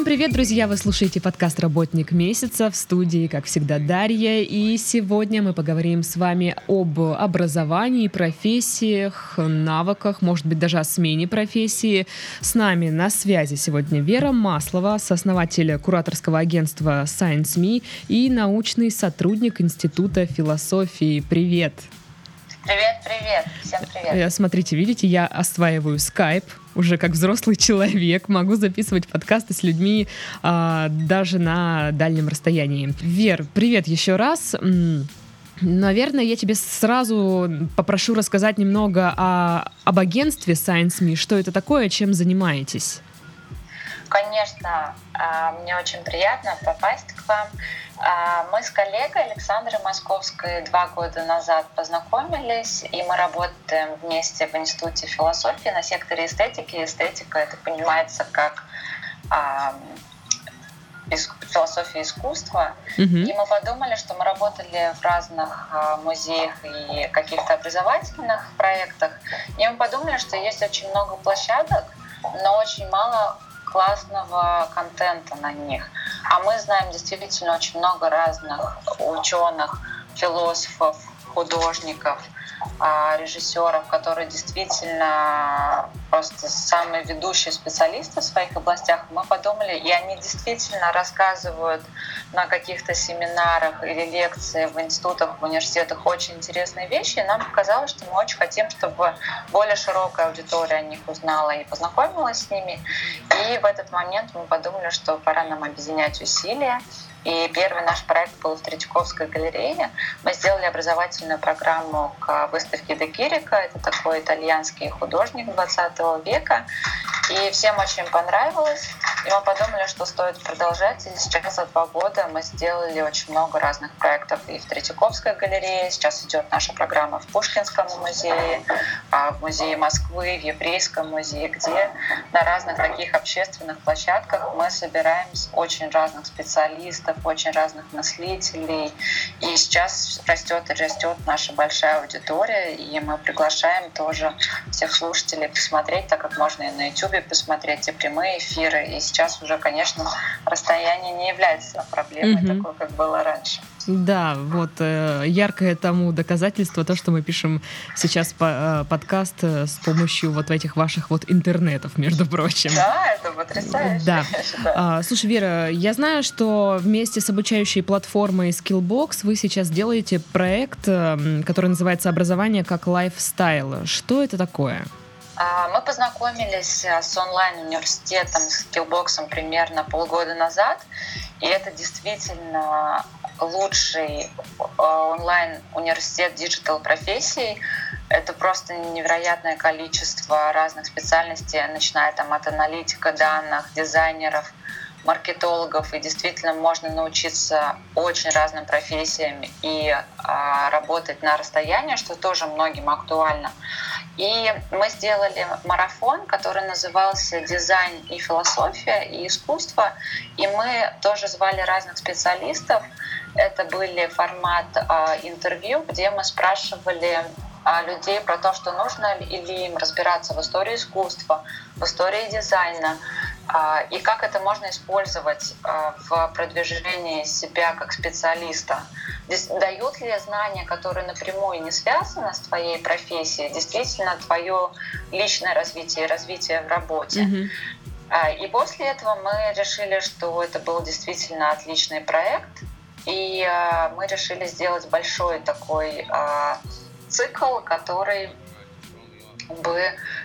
Всем привет, друзья! Вы слушаете подкаст «Работник месяца» в студии, как всегда, Дарья. И сегодня мы поговорим с вами об образовании, профессиях, навыках, может быть, даже о смене профессии. С нами на связи сегодня Вера Маслова, сооснователь кураторского агентства Science.me и научный сотрудник Института философии. Привет! Привет, привет, всем привет. Э, смотрите, видите, я осваиваю скайп, уже как взрослый человек, могу записывать подкасты с людьми а, даже на дальнем расстоянии. Вер, привет еще раз. Наверное, я тебе сразу попрошу рассказать немного о, об агентстве Science.me, что это такое, чем занимаетесь. Конечно, а, мне очень приятно попасть к вам. А, мы с коллегой Александрой Московской два года назад познакомились, и мы работаем вместе в Институте философии на секторе эстетики. Эстетика это понимается как а, философия искусства. Mm-hmm. И мы подумали, что мы работали в разных а, музеях и каких-то образовательных проектах. И мы подумали, что есть очень много площадок, но очень мало классного контента на них. А мы знаем действительно очень много разных ученых, философов, художников, режиссеров, которые действительно просто самые ведущие специалисты в своих областях, мы подумали, и они действительно рассказывают на каких-то семинарах или лекциях в институтах, в университетах очень интересные вещи, и нам показалось, что мы очень хотим, чтобы более широкая аудитория о них узнала и познакомилась с ними. И в этот момент мы подумали, что пора нам объединять усилия, и первый наш проект был в Третьяковской галерее. Мы сделали образовательную программу к выставке Де Кирика. Это такой итальянский художник 20 века. И всем очень понравилось. И мы подумали, что стоит продолжать. И сейчас за два года мы сделали очень много разных проектов и в Третьяковской галерее. Сейчас идет наша программа в Пушкинском музее, а в музее Москвы, в Еврейском музее, где на разных таких общественных площадках мы собираем очень разных специалистов, артистов, очень разных мыслителей. И сейчас растет и растет наша большая аудитория, и мы приглашаем тоже всех слушателей посмотреть, так как можно и на YouTube посмотреть и прямые эфиры. И сейчас уже, конечно, расстояние не является проблемой mm-hmm. такой, как было раньше. Да, вот э, яркое тому доказательство то, что мы пишем сейчас по, э, подкаст э, с помощью вот этих ваших вот интернетов, между прочим. Да, это потрясающе. Да. А, слушай, Вера, я знаю, что вместе с обучающей платформой Skillbox вы сейчас делаете проект, который называется «Образование как лайфстайл». Что это такое? А, мы познакомились с онлайн-университетом, с Skillbox примерно полгода назад, и это действительно лучший э, онлайн-университет digital профессий. Это просто невероятное количество разных специальностей, начиная там от аналитика данных, дизайнеров, маркетологов, и действительно можно научиться очень разным профессиям и а, работать на расстоянии, что тоже многим актуально. И мы сделали марафон, который назывался «Дизайн и философия и искусство», и мы тоже звали разных специалистов, это были формат а, интервью, где мы спрашивали а, людей про то, что нужно ли им разбираться в истории искусства, в истории дизайна, а, и как это можно использовать в продвижении себя как специалиста. Дают ли знания, которые напрямую не связаны с твоей профессией, действительно твое личное развитие и развитие в работе. Mm-hmm. И после этого мы решили, что это был действительно отличный проект, и э, мы решили сделать большой такой э, цикл, который бы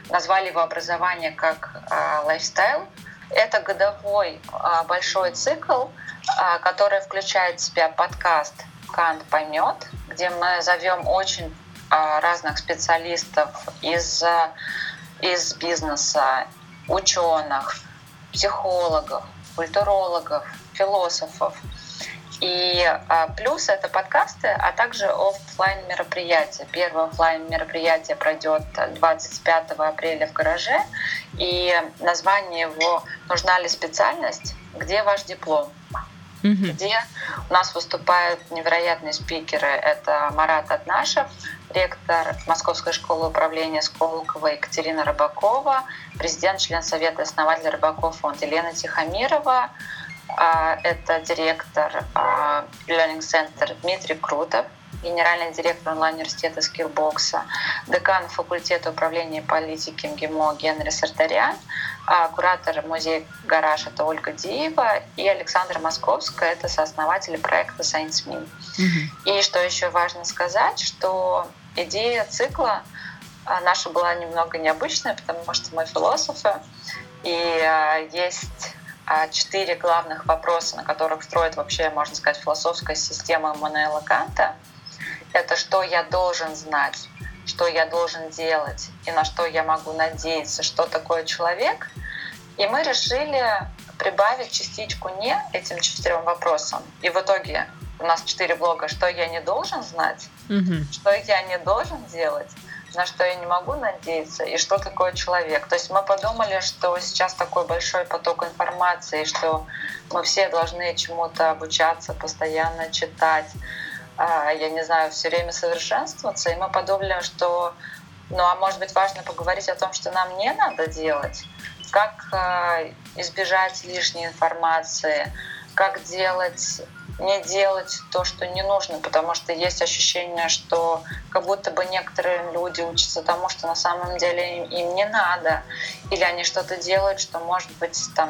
назвали его образование как э, лайфстайл. Это годовой э, большой цикл, э, который включает в себя подкаст «Кант поймет», где мы зовем очень э, разных специалистов из, э, из бизнеса, ученых, психологов, культурологов, философов – плюс это подкасты, а также офлайн мероприятия. Первое офлайн мероприятие пройдет 25 апреля в гараже, и название его «Нужна ли специальность? Где ваш диплом?». где у нас выступают невероятные спикеры. Это Марат Аднашев, ректор Московской школы управления Сколково Екатерина Рыбакова, президент, член Совета основатель Рыбаков фонд Елена Тихомирова, а, это директор а, Learning Center Дмитрий Крутов, генеральный директор онлайн-университета Skillbox, декан факультета управления политики МГИМО Генри Сартарян, а куратор музея «Гараж» — это Ольга Диева, и Александра Московская — это сооснователь проекта Science Me. Mm-hmm. И что еще важно сказать, что идея цикла а, наша была немного необычная, потому что мы философы, и а, есть а, четыре главных вопроса, на которых строит вообще, можно сказать, философская система Мануэла Канта. Это что я должен знать, что я должен делать и на что я могу надеяться, что такое человек. И мы решили прибавить частичку «не» этим четырем вопросам. И в итоге у нас четыре блога «Что я не должен знать», mm-hmm. «Что я не должен делать», на что я не могу надеяться, и что такое человек. То есть мы подумали, что сейчас такой большой поток информации, что мы все должны чему-то обучаться, постоянно читать, а, я не знаю, все время совершенствоваться, и мы подумали, что ну а может быть важно поговорить о том, что нам не надо делать, как а, избежать лишней информации, как делать не делать то, что не нужно, потому что есть ощущение, что как будто бы некоторые люди учатся тому, что на самом деле им, не надо, или они что-то делают, что может быть там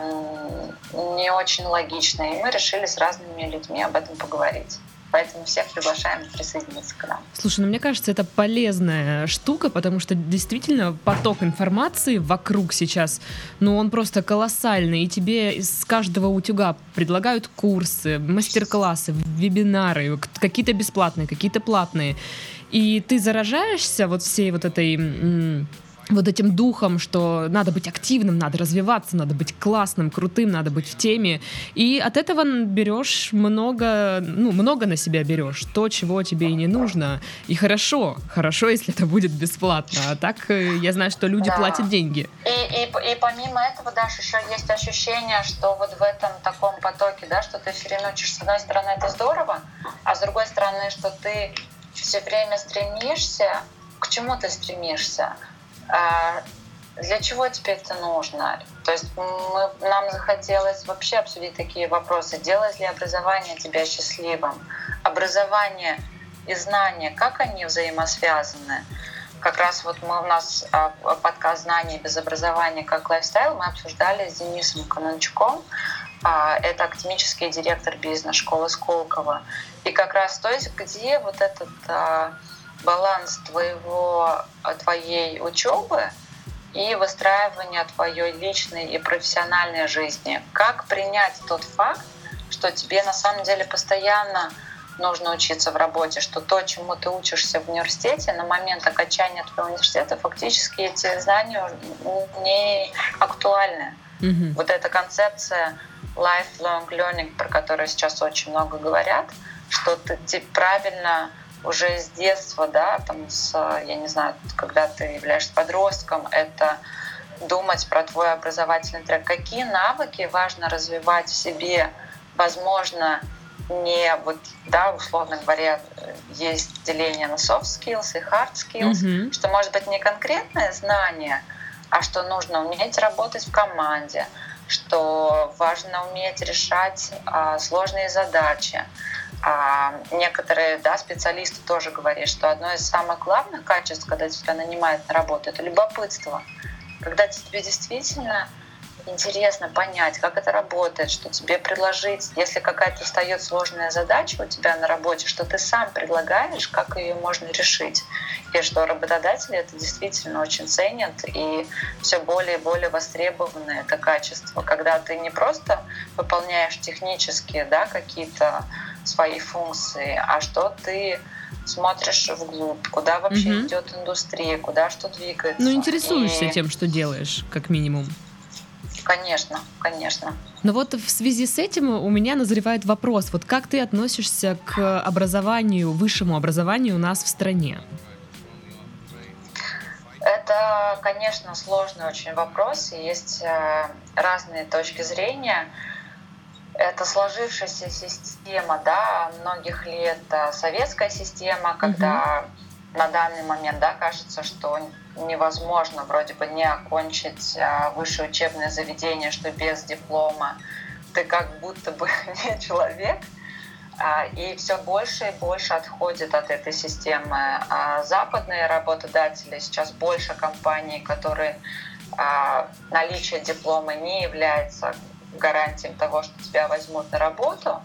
не очень логично. И мы решили с разными людьми об этом поговорить. Поэтому всех приглашаем присоединиться к нам. Слушай, ну мне кажется, это полезная штука, потому что действительно поток информации вокруг сейчас, ну он просто колоссальный, и тебе из каждого утюга предлагают курсы, мастер-классы, вебинары, какие-то бесплатные, какие-то платные. И ты заражаешься вот всей вот этой вот этим духом, что надо быть активным, надо развиваться, надо быть классным, крутым, надо быть в теме. И от этого берешь много, ну, много на себя берешь, то, чего тебе и не нужно. И хорошо, хорошо, если это будет бесплатно. А так э, я знаю, что люди да. платят деньги. И, и, и помимо этого, Даша, еще есть ощущение, что вот в этом таком потоке, да, что ты все время учишься, с одной стороны, это здорово, а с другой стороны, что ты все время стремишься, к чему ты стремишься? А для чего тебе это нужно? То есть мы, нам захотелось вообще обсудить такие вопросы. Делает ли образование тебя счастливым? Образование и знания, как они взаимосвязаны? Как раз вот мы у нас а, подкаст «Знания без образования как лайфстайл» мы обсуждали с Денисом Кананчуком, а, это академический директор бизнес-школы Сколково. И как раз то есть где вот этот баланс твоего, твоей учебы и выстраивания твоей личной и профессиональной жизни. Как принять тот факт, что тебе на самом деле постоянно нужно учиться в работе, что то, чему ты учишься в университете, на момент окончания твоего университета фактически эти знания не актуальны. Mm-hmm. Вот эта концепция lifelong learning, про которую сейчас очень много говорят, что ты, ты правильно уже с детства, да, там с, я не знаю, когда ты являешься подростком, это думать про твой образовательный трек. Какие навыки важно развивать в себе, возможно, не вот, да, условно говоря, есть деление на soft skills и hard skills, mm-hmm. что может быть не конкретное знание, а что нужно уметь работать в команде, что важно уметь решать а, сложные задачи, а некоторые да, специалисты тоже говорят, что одно из самых главных качеств, когда тебя нанимают на работу, это любопытство. Когда тебе действительно интересно понять, как это работает, что тебе предложить, если какая-то встает сложная задача у тебя на работе, что ты сам предлагаешь, как ее можно решить. И что работодатели это действительно очень ценят, и все более и более востребованное это качество, когда ты не просто выполняешь технические да, какие-то свои функции, а что ты смотришь вглубь, куда вообще угу. идет индустрия, куда что двигается. Ну, интересуешься и... тем, что делаешь, как минимум. Конечно, конечно. Но вот в связи с этим у меня назревает вопрос, вот как ты относишься к образованию, высшему образованию у нас в стране? Это, конечно, сложный очень вопрос, и есть э, разные точки зрения. Это это сложившаяся система, да, многих лет советская система, когда угу. На данный момент, да, кажется, что невозможно вроде бы не окончить а, высшее учебное заведение, что без диплома ты как будто бы не человек, а, и все больше и больше отходит от этой системы. А западные работодатели, сейчас больше компаний, которые наличие диплома не является гарантием того, что тебя возьмут на работу.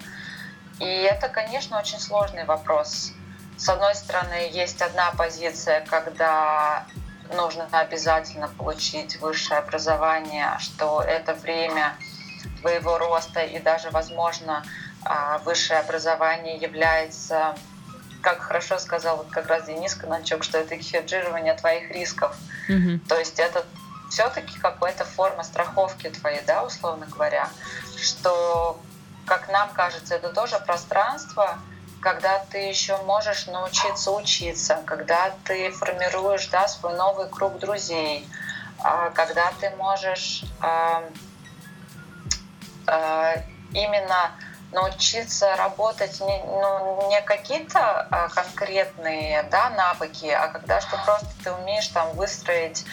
И это, конечно, очень сложный вопрос. С одной стороны, есть одна позиция, когда нужно обязательно получить высшее образование, что это время твоего роста и даже, возможно, а, высшее образование является, как хорошо сказал вот как раз Денис Кананчук, что это хеджирование твоих рисков. Mm-hmm. То есть это все-таки какая-то форма страховки твоей, да, условно говоря, что, как нам кажется, это тоже пространство, когда ты еще можешь научиться учиться, когда ты формируешь да, свой новый круг друзей, а, когда ты можешь а, именно научиться работать не, ну, не какие-то а, конкретные да, навыки, а когда что просто ты умеешь там выстроить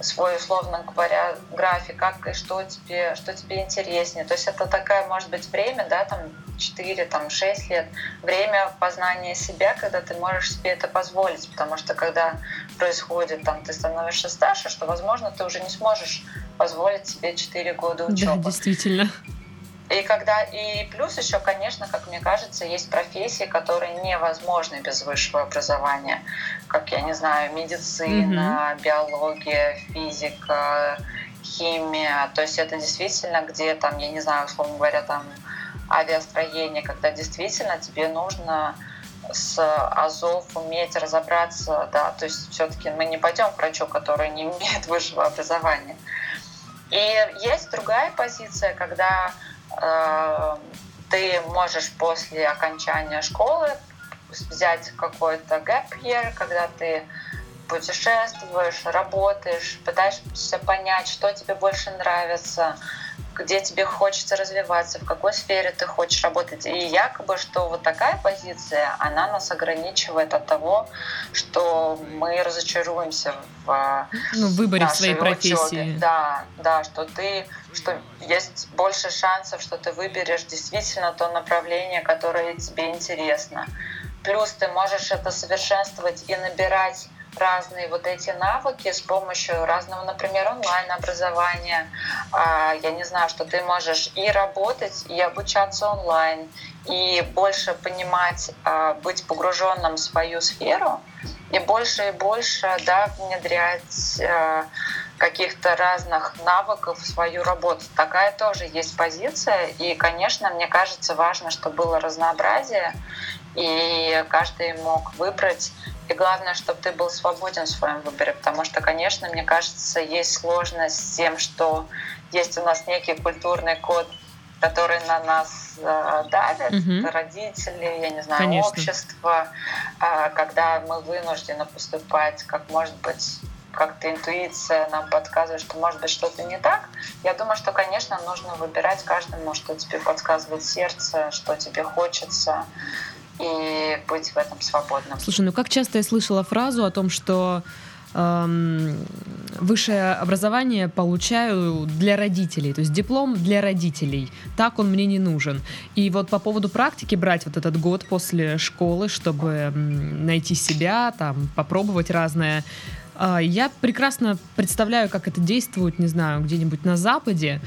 свой, условно говоря, график, как и что тебе, что тебе интереснее. То есть это такая, может быть, время, да, там 4, там 6 лет, время познания себя, когда ты можешь себе это позволить, потому что когда происходит, там, ты становишься старше, что, возможно, ты уже не сможешь позволить себе 4 года учебы. Да, действительно. И когда и плюс еще, конечно, как мне кажется, есть профессии, которые невозможны без высшего образования, как я не знаю, медицина, mm-hmm. биология, физика, химия. То есть это действительно где там, я не знаю, условно говоря, там авиастроение, когда действительно тебе нужно с Азов уметь разобраться, да, то есть все-таки мы не пойдем к врачу, который не имеет высшего образования. И есть другая позиция, когда Э, ты можешь после окончания школы взять какой-то gap year, когда ты путешествуешь, работаешь, пытаешься понять, что тебе больше нравится, где тебе хочется развиваться, в какой сфере ты хочешь работать. И якобы, что вот такая позиция, она нас ограничивает от того, что мы разочаруемся в ну, выборе своей профессии. Учебе. Да, да, что ты, что есть больше шансов, что ты выберешь действительно то направление, которое тебе интересно. Плюс ты можешь это совершенствовать и набирать разные вот эти навыки с помощью разного, например, онлайн-образования. А, я не знаю, что ты можешь и работать, и обучаться онлайн, и больше понимать, а, быть погруженным в свою сферу, и больше и больше да, внедрять а, каких-то разных навыков в свою работу. Такая тоже есть позиция. И, конечно, мне кажется, важно, чтобы было разнообразие, и каждый мог выбрать и главное, чтобы ты был свободен в своем выборе, потому что, конечно, мне кажется, есть сложность с тем, что есть у нас некий культурный код, который на нас э, давит, угу. родители, я не знаю, конечно. общество, э, когда мы вынуждены поступать, как может быть как-то интуиция нам подсказывает, что может быть что-то не так. Я думаю, что, конечно, нужно выбирать каждому, что тебе подсказывает сердце, что тебе хочется и быть в этом свободным. Слушай, ну как часто я слышала фразу о том, что эм, высшее образование получаю для родителей, то есть диплом для родителей. Так он мне не нужен. И вот по поводу практики брать вот этот год после школы, чтобы найти себя, там попробовать разное. Э, я прекрасно представляю, как это действует, не знаю, где-нибудь на Западе.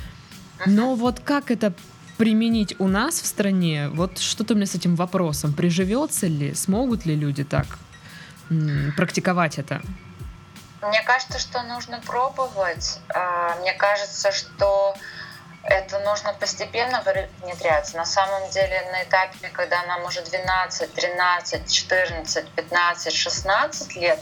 Но вот как это применить у нас в стране, вот что-то мне с этим вопросом, приживется ли, смогут ли люди так практиковать это? Мне кажется, что нужно пробовать. А, мне кажется, что это нужно постепенно внедряться. На самом деле на этапе, когда нам уже 12, 13, 14, 15, 16 лет,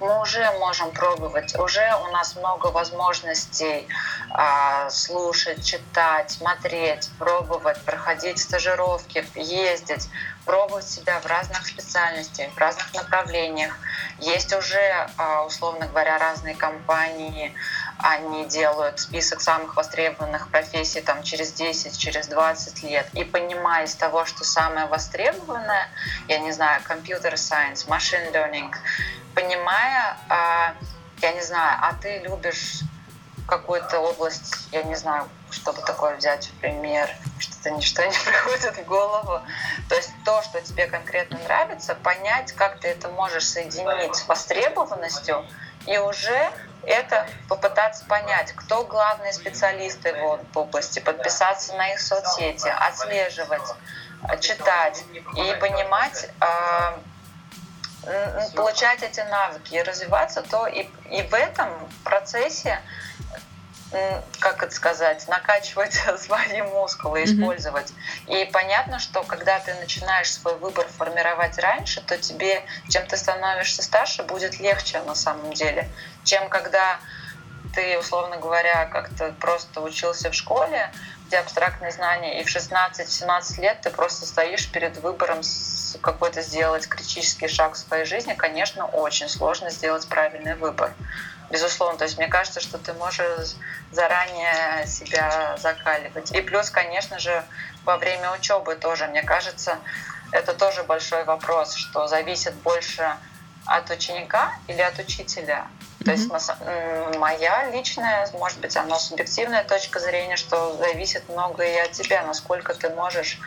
мы уже можем пробовать, уже у нас много возможностей а, слушать, читать, смотреть, пробовать, проходить стажировки, ездить, пробовать себя в разных специальностях, в разных направлениях. Есть уже, а, условно говоря, разные компании, они делают список самых востребованных профессий там, через 10, через 20 лет, и понимая из того, что самое востребованное, я не знаю, компьютер сайенс, машин learning, понимая, а, я не знаю, а ты любишь какую-то область, я не знаю, чтобы такое взять в пример, что-то ничто не приходит в голову. То есть то, что тебе конкретно нравится, понять, как ты это можешь соединить с востребованностью, и уже это попытаться понять, кто главные специалисты в области, подписаться на их соцсети, отслеживать, читать и понимать, а, получать эти навыки и развиваться, то и, и в этом процессе как это сказать, накачивать свои мускулы, использовать. Mm-hmm. И понятно, что когда ты начинаешь свой выбор формировать раньше, то тебе, чем ты становишься старше, будет легче на самом деле, чем когда ты, условно говоря, как-то просто учился в школе, где абстрактные знания, и в 16-17 лет ты просто стоишь перед выбором какой-то сделать критический шаг в своей жизни, конечно, очень сложно сделать правильный выбор безусловно. То есть мне кажется, что ты можешь заранее себя закаливать. И плюс, конечно же, во время учебы тоже, мне кажется, это тоже большой вопрос, что зависит больше от ученика или от учителя. То есть моя личная, может быть, она субъективная точка зрения, что зависит много и от тебя, насколько ты можешь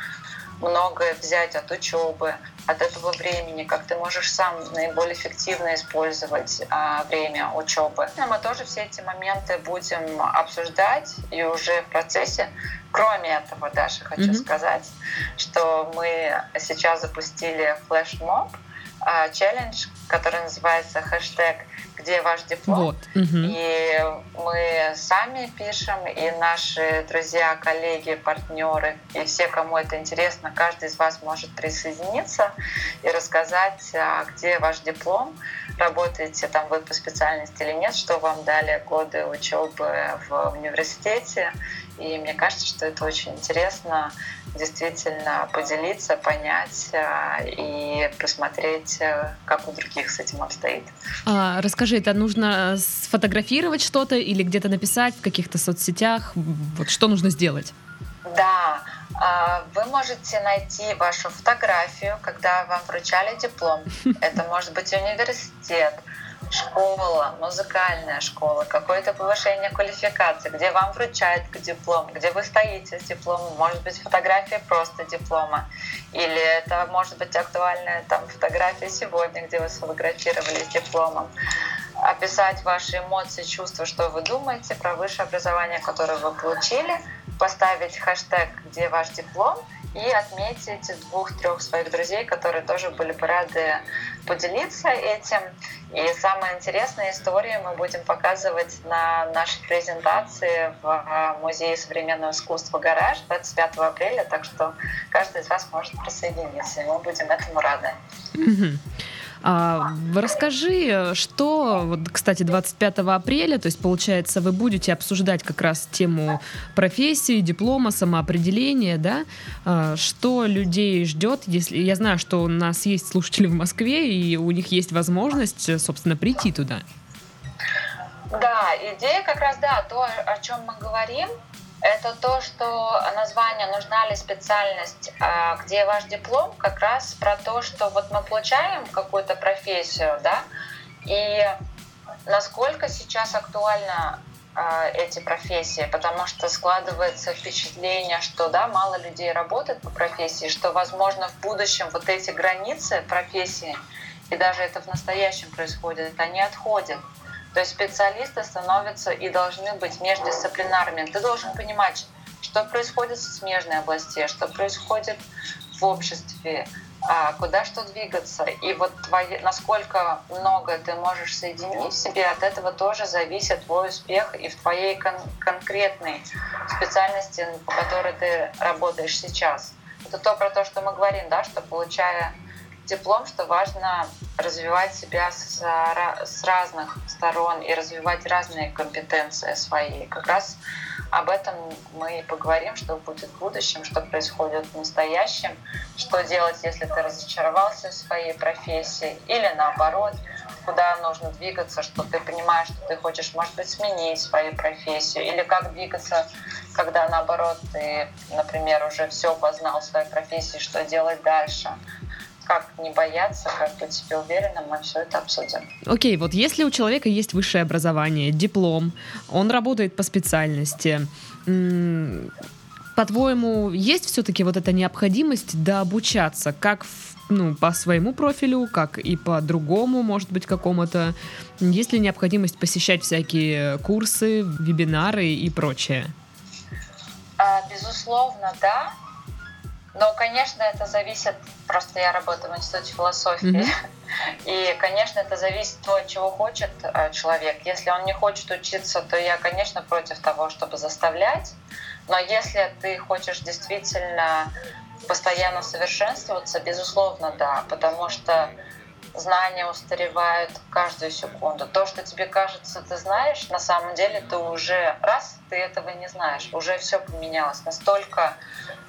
многое взять от учебы, от этого времени, как ты можешь сам наиболее эффективно использовать а, время учебы. Мы тоже все эти моменты будем обсуждать и уже в процессе. Кроме этого, Даша, хочу mm-hmm. сказать, что мы сейчас запустили флешмоб, а, челлендж, который называется хэштег где ваш диплом. Вот. Угу. И мы сами пишем, и наши друзья, коллеги, партнеры, и все, кому это интересно, каждый из вас может присоединиться и рассказать, а, где ваш диплом, работаете там вы по специальности или нет, что вам дали годы учебы в университете. И мне кажется, что это очень интересно действительно поделиться, понять а, и посмотреть, э, как у других с этим обстоит. А, расскажи, это нужно сфотографировать что-то или где-то написать в каких-то соцсетях? Вот что нужно сделать? Да, а, вы можете найти вашу фотографию, когда вам вручали диплом. Это может быть университет, школа, музыкальная школа, какое-то повышение квалификации, где вам вручают диплом, где вы стоите с дипломом, может быть фотография просто диплома, или это может быть актуальная там фотография сегодня, где вы сфотографировали с дипломом. Описать ваши эмоции, чувства, что вы думаете про высшее образование, которое вы получили, поставить хэштег «Где ваш диплом?» И отметить двух-трех своих друзей, которые тоже были бы рады поделиться этим. И самая интересная история мы будем показывать на нашей презентации в а, Музее современного искусства «Гараж» 25 апреля, так что каждый из вас может присоединиться, и мы будем этому рады. А, расскажи, что, вот, кстати, 25 апреля, то есть, получается, вы будете обсуждать как раз тему профессии, диплома, самоопределения, да? А, что людей ждет, если я знаю, что у нас есть слушатели в Москве, и у них есть возможность, собственно, прийти туда. Да, идея как раз, да, то, о чем мы говорим, это то, что название «Нужна ли специальность, а, где ваш диплом?» как раз про то, что вот мы получаем какую-то профессию, да, и насколько сейчас актуально а, эти профессии, потому что складывается впечатление, что да, мало людей работает по профессии, что, возможно, в будущем вот эти границы профессии, и даже это в настоящем происходит, они отходят. То есть специалисты становятся и должны быть междисциплинарными. Ты должен понимать, что происходит в смежной области, что происходит в обществе, а, куда что двигаться. И вот твои, насколько много ты можешь соединить в себе, от этого тоже зависит твой успех и в твоей кон- конкретной специальности, по которой ты работаешь сейчас. Это то про то, что мы говорим, да, что получая диплом, что важно развивать себя с, с разных сторон и развивать разные компетенции свои. Как раз об этом мы и поговорим, что будет в будущем, что происходит в настоящем, что делать, если ты разочаровался в своей профессии, или наоборот, куда нужно двигаться, что ты понимаешь, что ты хочешь, может быть, сменить свою профессию, или как двигаться, когда наоборот ты, например, уже все познал в своей профессии, что делать дальше как не бояться, как быть себе уверенным, мы все это обсудим. Окей, okay, вот если у человека есть высшее образование, диплом, он работает по специальности, по-твоему, есть все-таки вот эта необходимость дообучаться, как в ну, по своему профилю, как и по другому, может быть, какому-то. Есть ли необходимость посещать всякие курсы, вебинары и прочее? А, безусловно, да. Но, конечно, это зависит, просто я работаю в Институте философии, mm-hmm. и, конечно, это зависит от чего хочет э, человек. Если он не хочет учиться, то я, конечно, против того, чтобы заставлять. Но если ты хочешь действительно постоянно совершенствоваться, безусловно, да, потому что знания устаревают каждую секунду. То, что тебе кажется, ты знаешь, на самом деле ты уже раз ты этого не знаешь, уже все поменялось. Настолько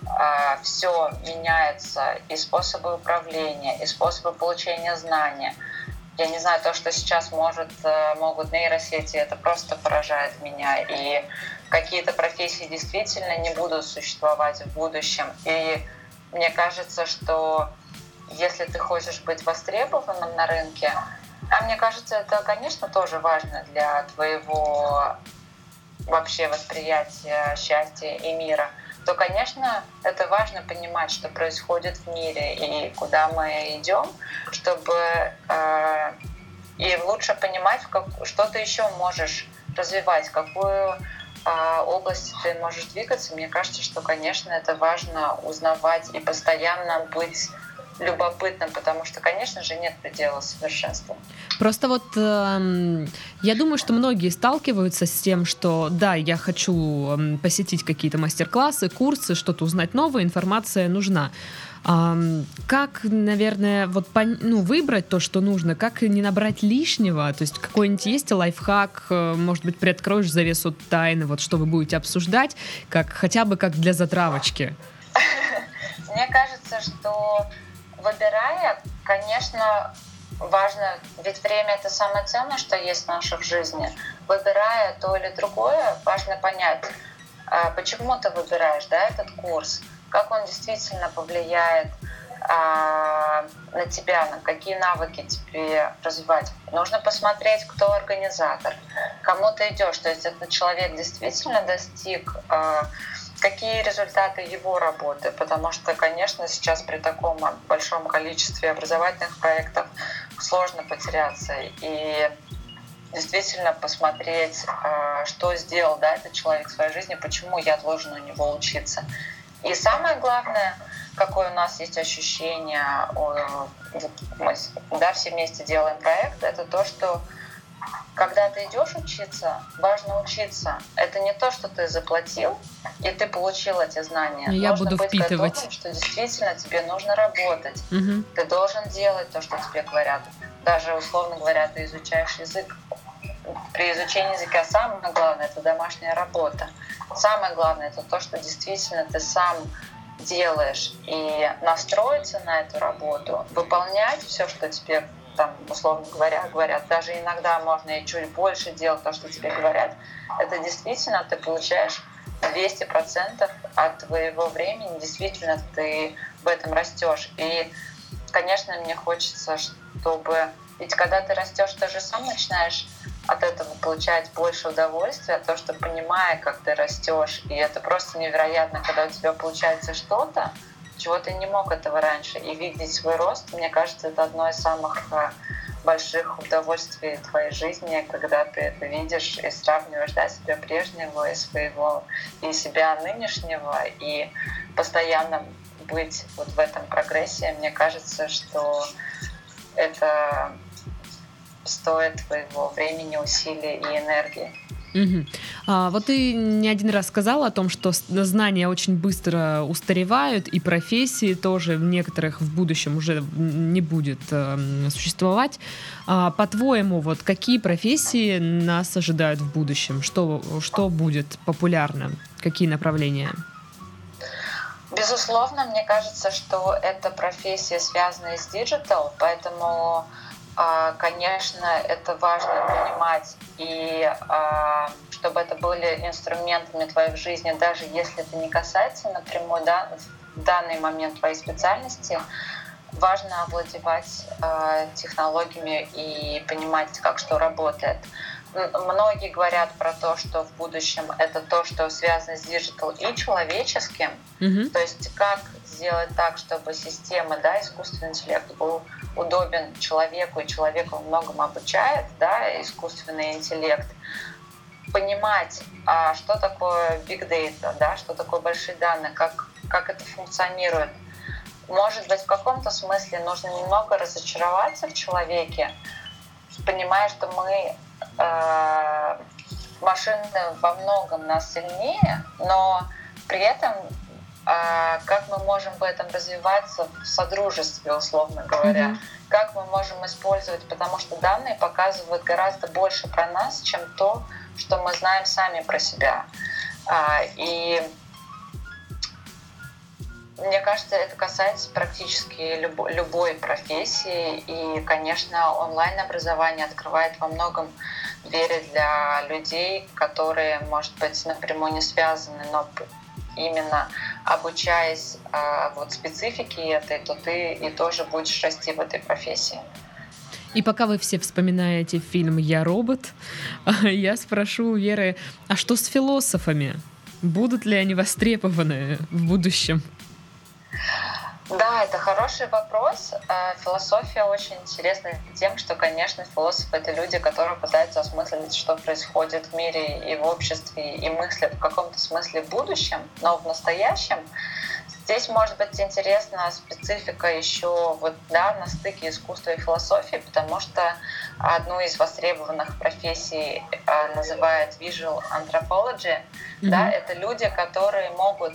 э, а, все меняется и способы управления, и способы получения знания. Я не знаю, то, что сейчас может, э, могут нейросети, это просто поражает меня. И какие-то профессии действительно не будут существовать в будущем. И мне кажется, что если ты хочешь быть востребованным на рынке, а мне кажется, это, конечно, тоже важно для твоего вообще восприятия счастья и мира, то, конечно, это важно понимать, что происходит в мире и куда мы идем, чтобы э, и лучше понимать, как, что ты еще можешь развивать, какую э, область ты можешь двигаться. Мне кажется, что, конечно, это важно узнавать и постоянно быть любопытным, потому что, конечно же, нет предела совершенства. Просто вот э, я думаю, что многие сталкиваются с тем, что да, я хочу э, посетить какие-то мастер-классы, курсы, что-то узнать новое, информация нужна. Um, как, наверное, вот ну, выбрать то, что нужно, как не набрать лишнего, то есть какой-нибудь есть лайфхак, э, может быть, приоткроешь завесу тайны, вот что вы будете обсуждать, как хотя бы как для затравочки. Мне кажется, что выбирая, конечно, важно, ведь время это самое ценное, что есть в нашей жизни. Выбирая то или другое, важно понять, а, почему ты выбираешь да, этот курс, как он действительно повлияет а, на тебя, на какие навыки тебе развивать. Нужно посмотреть, кто организатор, кому ты идешь. То есть этот человек действительно достиг а, какие результаты его работы, потому что, конечно, сейчас при таком большом количестве образовательных проектов сложно потеряться и действительно посмотреть, а, что сделал да, этот человек в своей жизни, почему я должен у него учиться. И самое главное, какое у нас есть ощущение, мы да, все вместе делаем проект, это то, что когда ты идешь учиться, важно учиться. Это не то, что ты заплатил, и ты получил эти знания. Я нужно буду быть впитывать. Готовым, что действительно тебе нужно работать. Угу. Ты должен делать то, что тебе говорят. Даже, условно говоря, ты изучаешь язык. При изучении языка самое главное — это домашняя работа. Самое главное — это то, что действительно ты сам делаешь. И настроиться на эту работу, выполнять все, что тебе там, условно говоря, говорят, даже иногда можно и чуть больше делать то, что тебе говорят, это действительно ты получаешь 200% от твоего времени, действительно ты в этом растешь. И, конечно, мне хочется, чтобы... Ведь когда ты растешь, ты же сам начинаешь от этого получать больше удовольствия, то, что понимая, как ты растешь, и это просто невероятно, когда у тебя получается что-то, чего ты не мог этого раньше. И видеть свой рост, мне кажется, это одно из самых э, больших удовольствий твоей жизни, когда ты это видишь и сравниваешь да, себя прежнего и своего, и себя нынешнего, и постоянно быть вот в этом прогрессе, мне кажется, что это стоит твоего времени, усилий и энергии. Угу. А, вот ты не один раз сказала о том, что знания очень быстро устаревают, и профессии тоже в некоторых в будущем уже не будет э, существовать. А, по-твоему, вот какие профессии нас ожидают в будущем? Что, что будет популярно? Какие направления? Безусловно, мне кажется, что это профессия, связанная с digital, поэтому конечно, это важно понимать, и а, чтобы это были инструментами твоей жизни, даже если это не касается напрямую да, в данный момент твоей специальности, важно овладевать технологиями и понимать, как что работает. Многие говорят про то, что в будущем это то, что связано с digital и человеческим. Mm-hmm. То есть как сделать так, чтобы система, да, искусственный интеллект был удобен человеку, и человеку во многом обучает, да, искусственный интеллект, понимать, а что такое big data, да, что такое большие данные, как, как это функционирует. Может быть, в каком-то смысле нужно немного разочароваться в человеке, понимая, что мы э, машины во многом нас сильнее, но при этом как мы можем в этом развиваться в содружестве, условно говоря, mm-hmm. как мы можем использовать, потому что данные показывают гораздо больше про нас, чем то, что мы знаем сами про себя. А, и мне кажется, это касается практически любой, любой профессии. И, конечно, онлайн-образование открывает во многом двери для людей, которые, может быть, напрямую не связаны, но именно обучаясь э, вот специфике этой, то ты и тоже будешь расти в этой профессии. И пока вы все вспоминаете фильм «Я робот», я спрошу у Веры, а что с философами? Будут ли они востребованы в будущем? Да, это хороший вопрос. Э, философия очень интересна тем, что, конечно, философы — это люди, которые пытаются осмыслить, что происходит в мире и в обществе, и мыслят в каком-то смысле в будущем, но в настоящем. Здесь может быть интересна специфика еще вот, да, на стыке искусства и философии, потому что одну из востребованных профессий э, называют visual anthropology. Mm-hmm. Да, это люди, которые могут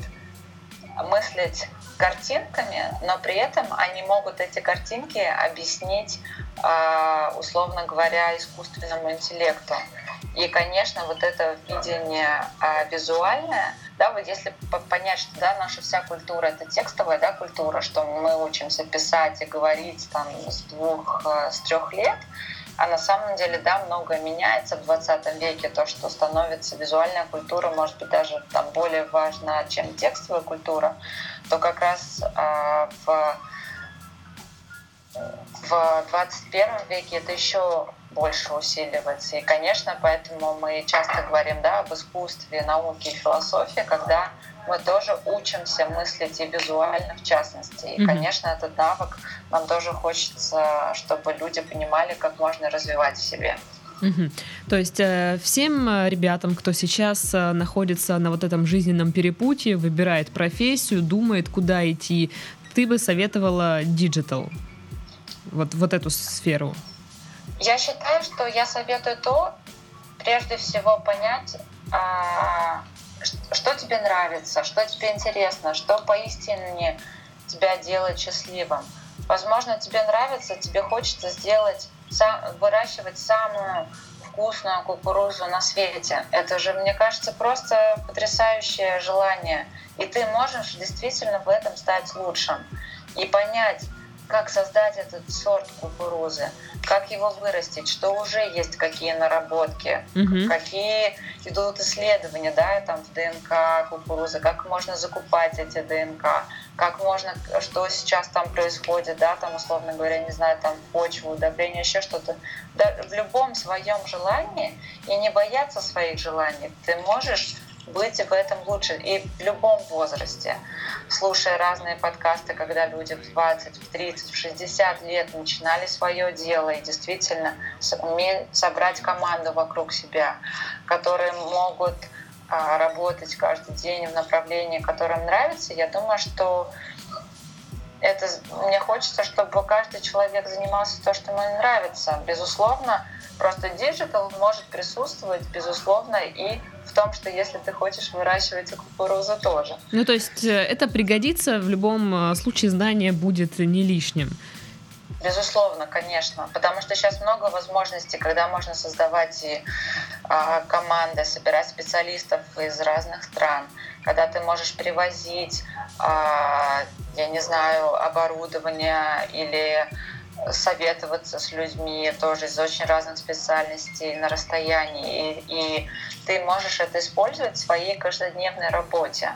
мыслить картинками, но при этом они могут эти картинки объяснить, а, условно говоря, искусственному интеллекту. И, конечно, вот это видение а, визуальное, да, вот если понять, что да, наша вся культура это текстовая да, культура, что мы учимся писать и говорить там с двух, а, с трех лет, а на самом деле, да, многое меняется в 20 веке. То, что становится визуальная культура, может быть, даже там более важна, чем текстовая культура, то как раз э, в, в 21 веке это еще больше усиливается. И, конечно, поэтому мы часто говорим да, об искусстве, науке и философии, когда мы тоже учимся мыслить и визуально, в частности. И, конечно, этот навык нам тоже хочется, чтобы люди понимали, как можно развивать в себе. Угу. То есть э, всем э, ребятам, кто сейчас э, находится на вот этом жизненном перепутье, выбирает профессию, думает, куда идти, ты бы советовала digital, вот, вот эту сферу? Я считаю, что я советую то, прежде всего понять, а, что тебе нравится, что тебе интересно, что поистине тебя делает счастливым. Возможно, тебе нравится, тебе хочется сделать, выращивать самую вкусную кукурузу на свете. Это же, мне кажется, просто потрясающее желание. И ты можешь действительно в этом стать лучшим. И понять, как создать этот сорт кукурузы, как его вырастить, что уже есть какие наработки, угу. какие идут исследования, да, там в ДНК кукурузы, как можно закупать эти ДНК, как можно, что сейчас там происходит, да, там, условно говоря, не знаю, там почву, удобрение, еще что-то. Да, в любом своем желании и не бояться своих желаний, ты можешь быть в этом лучше. И в любом возрасте, слушая разные подкасты, когда люди в 20, в 30, в 60 лет начинали свое дело и действительно умеют собрать команду вокруг себя, которые могут работать каждый день в направлении, которое нравится, я думаю, что это мне хочется, чтобы каждый человек занимался то, что ему нравится. Безусловно, просто digital может присутствовать, безусловно, и в том, что если ты хочешь выращивать кукурузу тоже. Ну, то есть э, это пригодится, в любом э, случае знание будет не лишним. Безусловно, конечно, потому что сейчас много возможностей, когда можно создавать и а, команды, собирать специалистов из разных стран, когда ты можешь привозить, а, я не знаю, оборудование или советоваться с людьми тоже из очень разных специальностей на расстоянии. И, и ты можешь это использовать в своей каждодневной работе.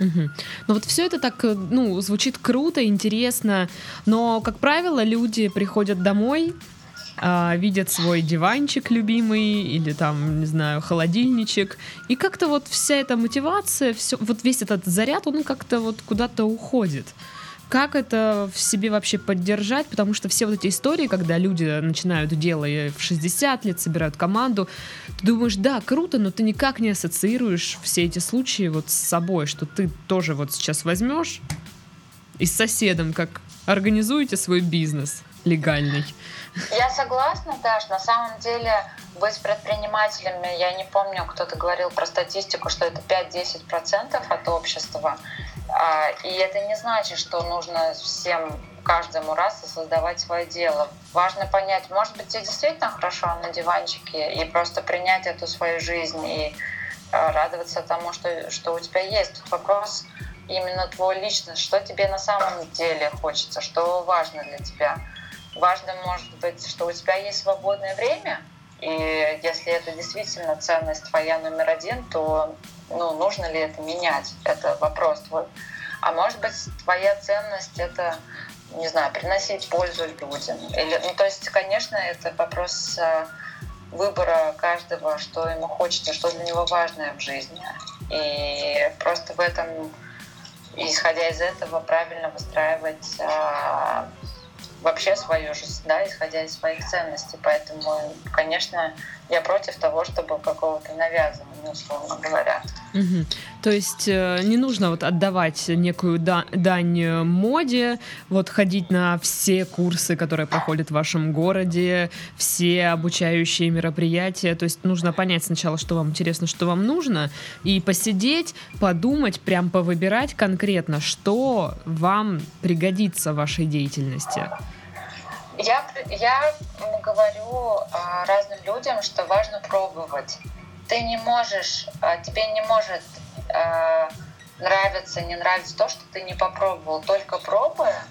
Угу. Ну вот все это так, э, ну, звучит круто, интересно, но, как правило, люди приходят домой, а, видят свой диванчик любимый или там, не знаю, холодильничек, и как-то вот вся эта мотивация, все, вот весь этот заряд, он как-то вот куда-то уходит. Как это в себе вообще поддержать? Потому что все вот эти истории, когда люди начинают дело в 60 лет, собирают команду, ты думаешь, да, круто, но ты никак не ассоциируешь все эти случаи вот с собой, что ты тоже вот сейчас возьмешь и с соседом как организуете свой бизнес легальный. Я согласна, Даш. На самом деле быть предпринимателями, я не помню, кто-то говорил про статистику, что это 5-10% от общества. А, и это не значит, что нужно всем каждому раз создавать свое дело. Важно понять, может быть, тебе действительно хорошо на диванчике, и просто принять эту свою жизнь и а, радоваться тому, что, что у тебя есть. Тут вопрос именно твой личность, что тебе на самом деле хочется, что важно для тебя. Важно, может быть, что у тебя есть свободное время, и если это действительно ценность твоя номер один, то ну, нужно ли это менять? Это вопрос твой. А может быть, твоя ценность — это, не знаю, приносить пользу людям. Или, ну, то есть, конечно, это вопрос э, выбора каждого, что ему хочется, что для него важное в жизни. И просто в этом, исходя из этого, правильно выстраивать э, вообще свою жизнь, да, исходя из своих ценностей. Поэтому, конечно, я против того, чтобы какого-то навязывания, условно говоря. Угу. То есть э, не нужно вот отдавать некую да, дань моде, вот ходить на все курсы, которые проходят в вашем городе, все обучающие мероприятия. То есть нужно понять сначала, что вам интересно, что вам нужно, и посидеть, подумать, прям повыбирать конкретно, что вам пригодится в вашей деятельности. Я, я говорю а, разным людям, что важно пробовать. Ты не можешь, а, тебе не может а, нравиться, не нравится то, что ты не попробовал. Только пробуя,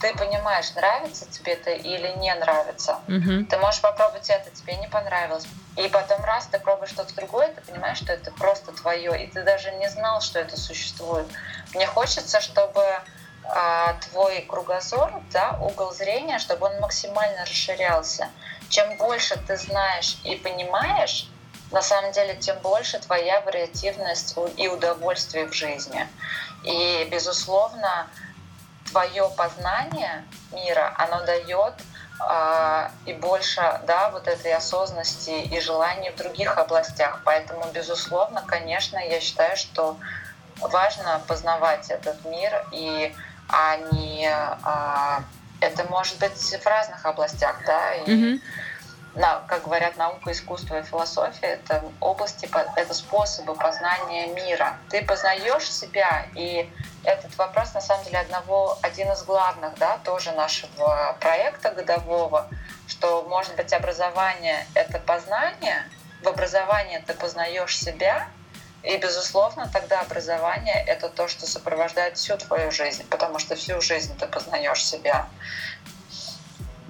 ты понимаешь, нравится тебе это или не нравится. Mm-hmm. Ты можешь попробовать это, тебе не понравилось. И потом раз ты пробуешь что-то другое, ты понимаешь, что это просто твое, и ты даже не знал, что это существует. Мне хочется, чтобы твой кругозор, да, угол зрения, чтобы он максимально расширялся. Чем больше ты знаешь и понимаешь, на самом деле, тем больше твоя вариативность и удовольствие в жизни. И, безусловно, твое познание мира, оно дает э, и больше да, вот этой осознанности и желаний в других областях. Поэтому, безусловно, конечно, я считаю, что важно познавать этот мир и а не а, это может быть в разных областях, да, и mm-hmm. на, как говорят, наука, искусство и философия это области, это способы познания мира. Ты познаешь себя, и этот вопрос на самом деле одного, один из главных, да, тоже нашего проекта годового, что может быть образование это познание, в образовании ты познаешь себя, и, безусловно, тогда образование — это то, что сопровождает всю твою жизнь, потому что всю жизнь ты познаешь себя.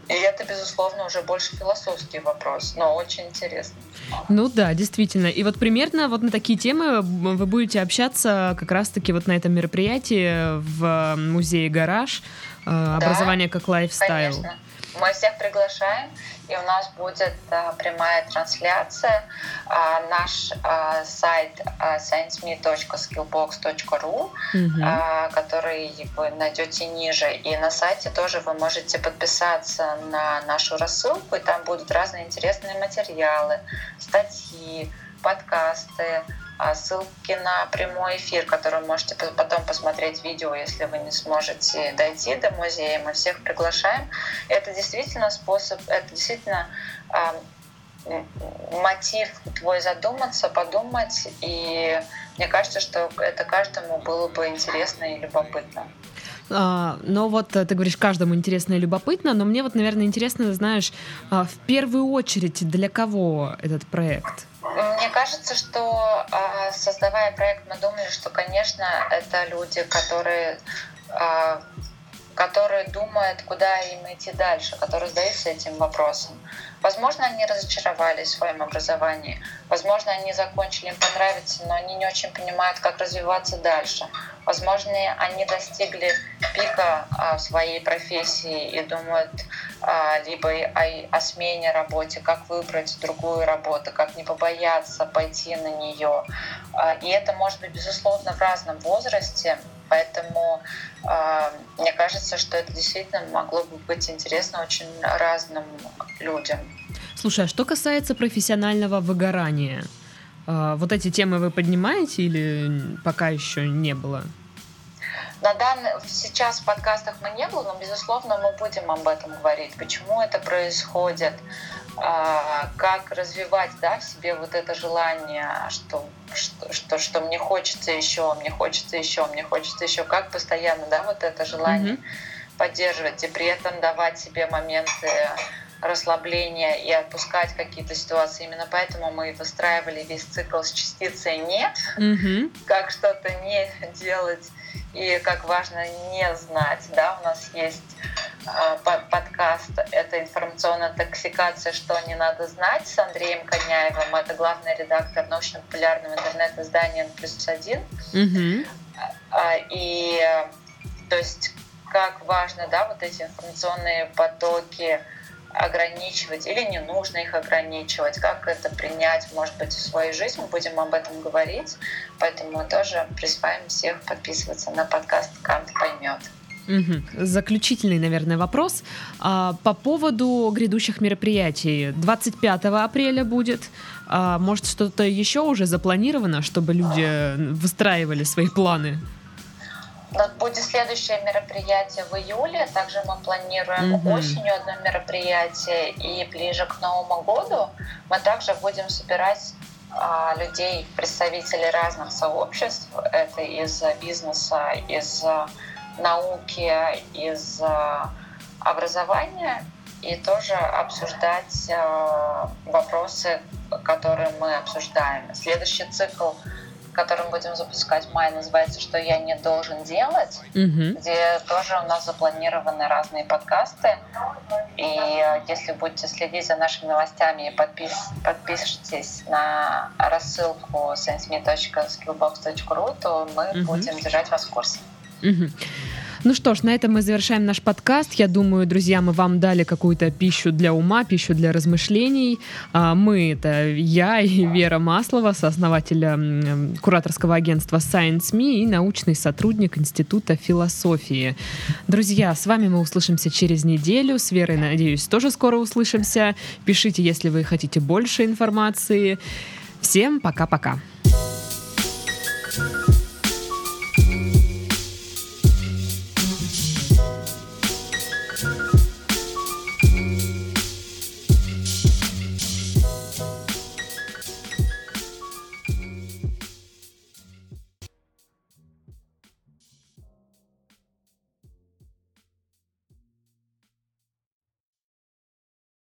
И это, безусловно, уже больше философский вопрос, но очень интересный. Ну да, действительно. И вот примерно вот на такие темы вы будете общаться как раз-таки вот на этом мероприятии в музее «Гараж», э, да, образование как лайфстайл. Конечно. Мы всех приглашаем, и у нас будет а, прямая трансляция. А, наш а, сайт а, scienceme.skillbox.ru, mm-hmm. который вы найдете ниже. И на сайте тоже вы можете подписаться на нашу рассылку, и там будут разные интересные материалы, статьи, подкасты, ссылки на прямой эфир, который можете потом посмотреть видео, если вы не сможете дойти до музея. Мы всех приглашаем. Это действительно способ, это действительно э, мотив твой задуматься, подумать. И мне кажется, что это каждому было бы интересно и любопытно. А, но вот э, ты говоришь, каждому интересно и любопытно, но мне вот, наверное, интересно, знаешь, а, в первую очередь, для кого этот проект? Мне кажется, что а, создавая проект, мы думали, что, конечно, это люди, которые, а, которые думают куда им идти дальше, которые задаются этим вопросом. Возможно, они разочаровались в своем образовании, возможно, они закончили, им понравится, но они не очень понимают, как развиваться дальше. Возможно, они достигли пика а, своей профессии и думают а, либо о, смене работы, как выбрать другую работу, как не побояться пойти на нее. А, и это может быть, безусловно, в разном возрасте, поэтому мне кажется, что это действительно могло бы быть интересно очень разным людям. Слушай, а что касается профессионального выгорания, вот эти темы вы поднимаете или пока еще не было? На данный, сейчас в подкастах мы не было, но, безусловно, мы будем об этом говорить. Почему это происходит, а, как развивать да, в себе вот это желание, что, что, что, что мне хочется еще, мне хочется еще, мне хочется еще, как постоянно да, вот это желание mm-hmm. поддерживать и при этом давать себе моменты расслабления и отпускать какие-то ситуации. Именно поэтому мы выстраивали весь цикл с частицей «не», mm-hmm. как что-то не делать и как важно не знать. Да? У нас есть э, подкаст «Это информационная токсикация. Что не надо знать» с Андреем Коняевым. Это главный редактор научно-популярного интернет-издания плюс один». Mm-hmm. И то есть как важно да, вот эти информационные потоки ограничивать или не нужно их ограничивать, как это принять, может быть, в свою жизнь, мы будем об этом говорить, поэтому мы тоже призываем всех подписываться на подкаст «Кант поймет». Угу. Заключительный, наверное, вопрос. А, по поводу грядущих мероприятий. 25 апреля будет. А, может, что-то еще уже запланировано, чтобы люди выстраивали свои планы? Будет следующее мероприятие в июле. Также мы планируем mm-hmm. осенью одно мероприятие. И ближе к Новому году мы также будем собирать а, людей, представителей разных сообществ. Это из бизнеса, из науки, из образования. И тоже обсуждать а, вопросы, которые мы обсуждаем. Следующий цикл который мы будем запускать в мае, называется «Что я не должен делать», угу. где тоже у нас запланированы разные подкасты. И э, если будете следить за нашими новостями и подпис, подпишитесь на рассылку senseme.skillbox.ru, то мы угу. будем держать вас в курсе. Угу. Ну что ж, на этом мы завершаем наш подкаст. Я думаю, друзья, мы вам дали какую-то пищу для ума, пищу для размышлений. А, мы — это я и Вера Маслова, сооснователь кураторского агентства Science.me и научный сотрудник Института философии. Друзья, с вами мы услышимся через неделю. С Верой, надеюсь, тоже скоро услышимся. Пишите, если вы хотите больше информации. Всем пока-пока.